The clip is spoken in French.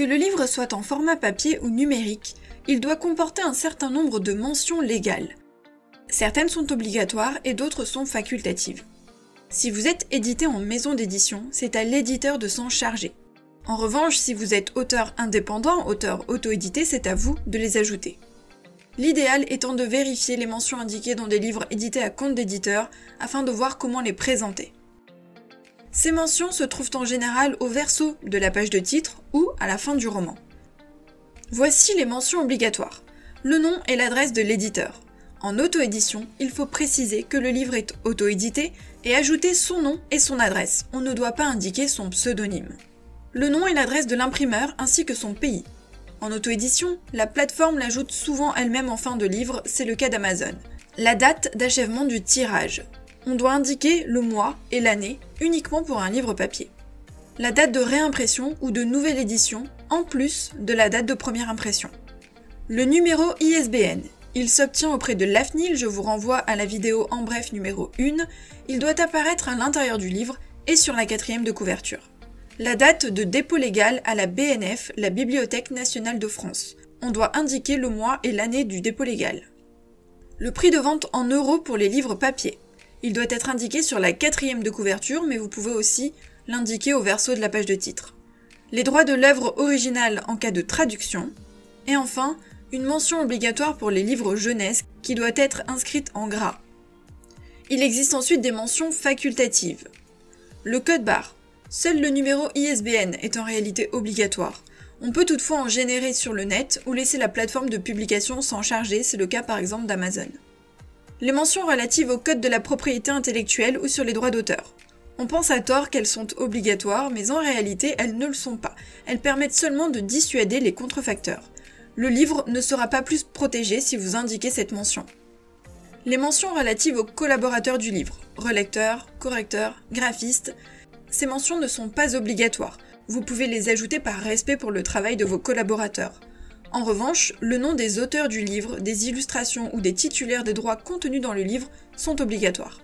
Que le livre soit en format papier ou numérique, il doit comporter un certain nombre de mentions légales. Certaines sont obligatoires et d'autres sont facultatives. Si vous êtes édité en maison d'édition, c'est à l'éditeur de s'en charger. En revanche, si vous êtes auteur indépendant, auteur auto-édité, c'est à vous de les ajouter. L'idéal étant de vérifier les mentions indiquées dans des livres édités à compte d'éditeur afin de voir comment les présenter. Ces mentions se trouvent en général au verso de la page de titre ou à la fin du roman. Voici les mentions obligatoires. Le nom et l'adresse de l'éditeur. En auto-édition, il faut préciser que le livre est auto-édité et ajouter son nom et son adresse. On ne doit pas indiquer son pseudonyme. Le nom et l'adresse de l'imprimeur ainsi que son pays. En auto-édition, la plateforme l'ajoute souvent elle-même en fin de livre, c'est le cas d'Amazon. La date d'achèvement du tirage. On doit indiquer le mois et l'année uniquement pour un livre papier. La date de réimpression ou de nouvelle édition en plus de la date de première impression. Le numéro ISBN. Il s'obtient auprès de l'AFNIL, je vous renvoie à la vidéo en bref numéro 1. Il doit apparaître à l'intérieur du livre et sur la quatrième de couverture la date de dépôt légal à la BNF, la Bibliothèque nationale de France. On doit indiquer le mois et l'année du dépôt légal. Le prix de vente en euros pour les livres papier. Il doit être indiqué sur la quatrième de couverture, mais vous pouvez aussi l'indiquer au verso de la page de titre. Les droits de l'œuvre originale en cas de traduction. Et enfin, une mention obligatoire pour les livres jeunesse qui doit être inscrite en gras. Il existe ensuite des mentions facultatives. Le code barre. Seul le numéro ISBN est en réalité obligatoire. On peut toutefois en générer sur le net ou laisser la plateforme de publication s'en charger, c'est le cas par exemple d'Amazon. Les mentions relatives au code de la propriété intellectuelle ou sur les droits d'auteur. On pense à tort qu'elles sont obligatoires, mais en réalité elles ne le sont pas. Elles permettent seulement de dissuader les contrefacteurs. Le livre ne sera pas plus protégé si vous indiquez cette mention. Les mentions relatives aux collaborateurs du livre, relecteurs, correcteurs, graphistes, ces mentions ne sont pas obligatoires. Vous pouvez les ajouter par respect pour le travail de vos collaborateurs. En revanche, le nom des auteurs du livre, des illustrations ou des titulaires des droits contenus dans le livre sont obligatoires.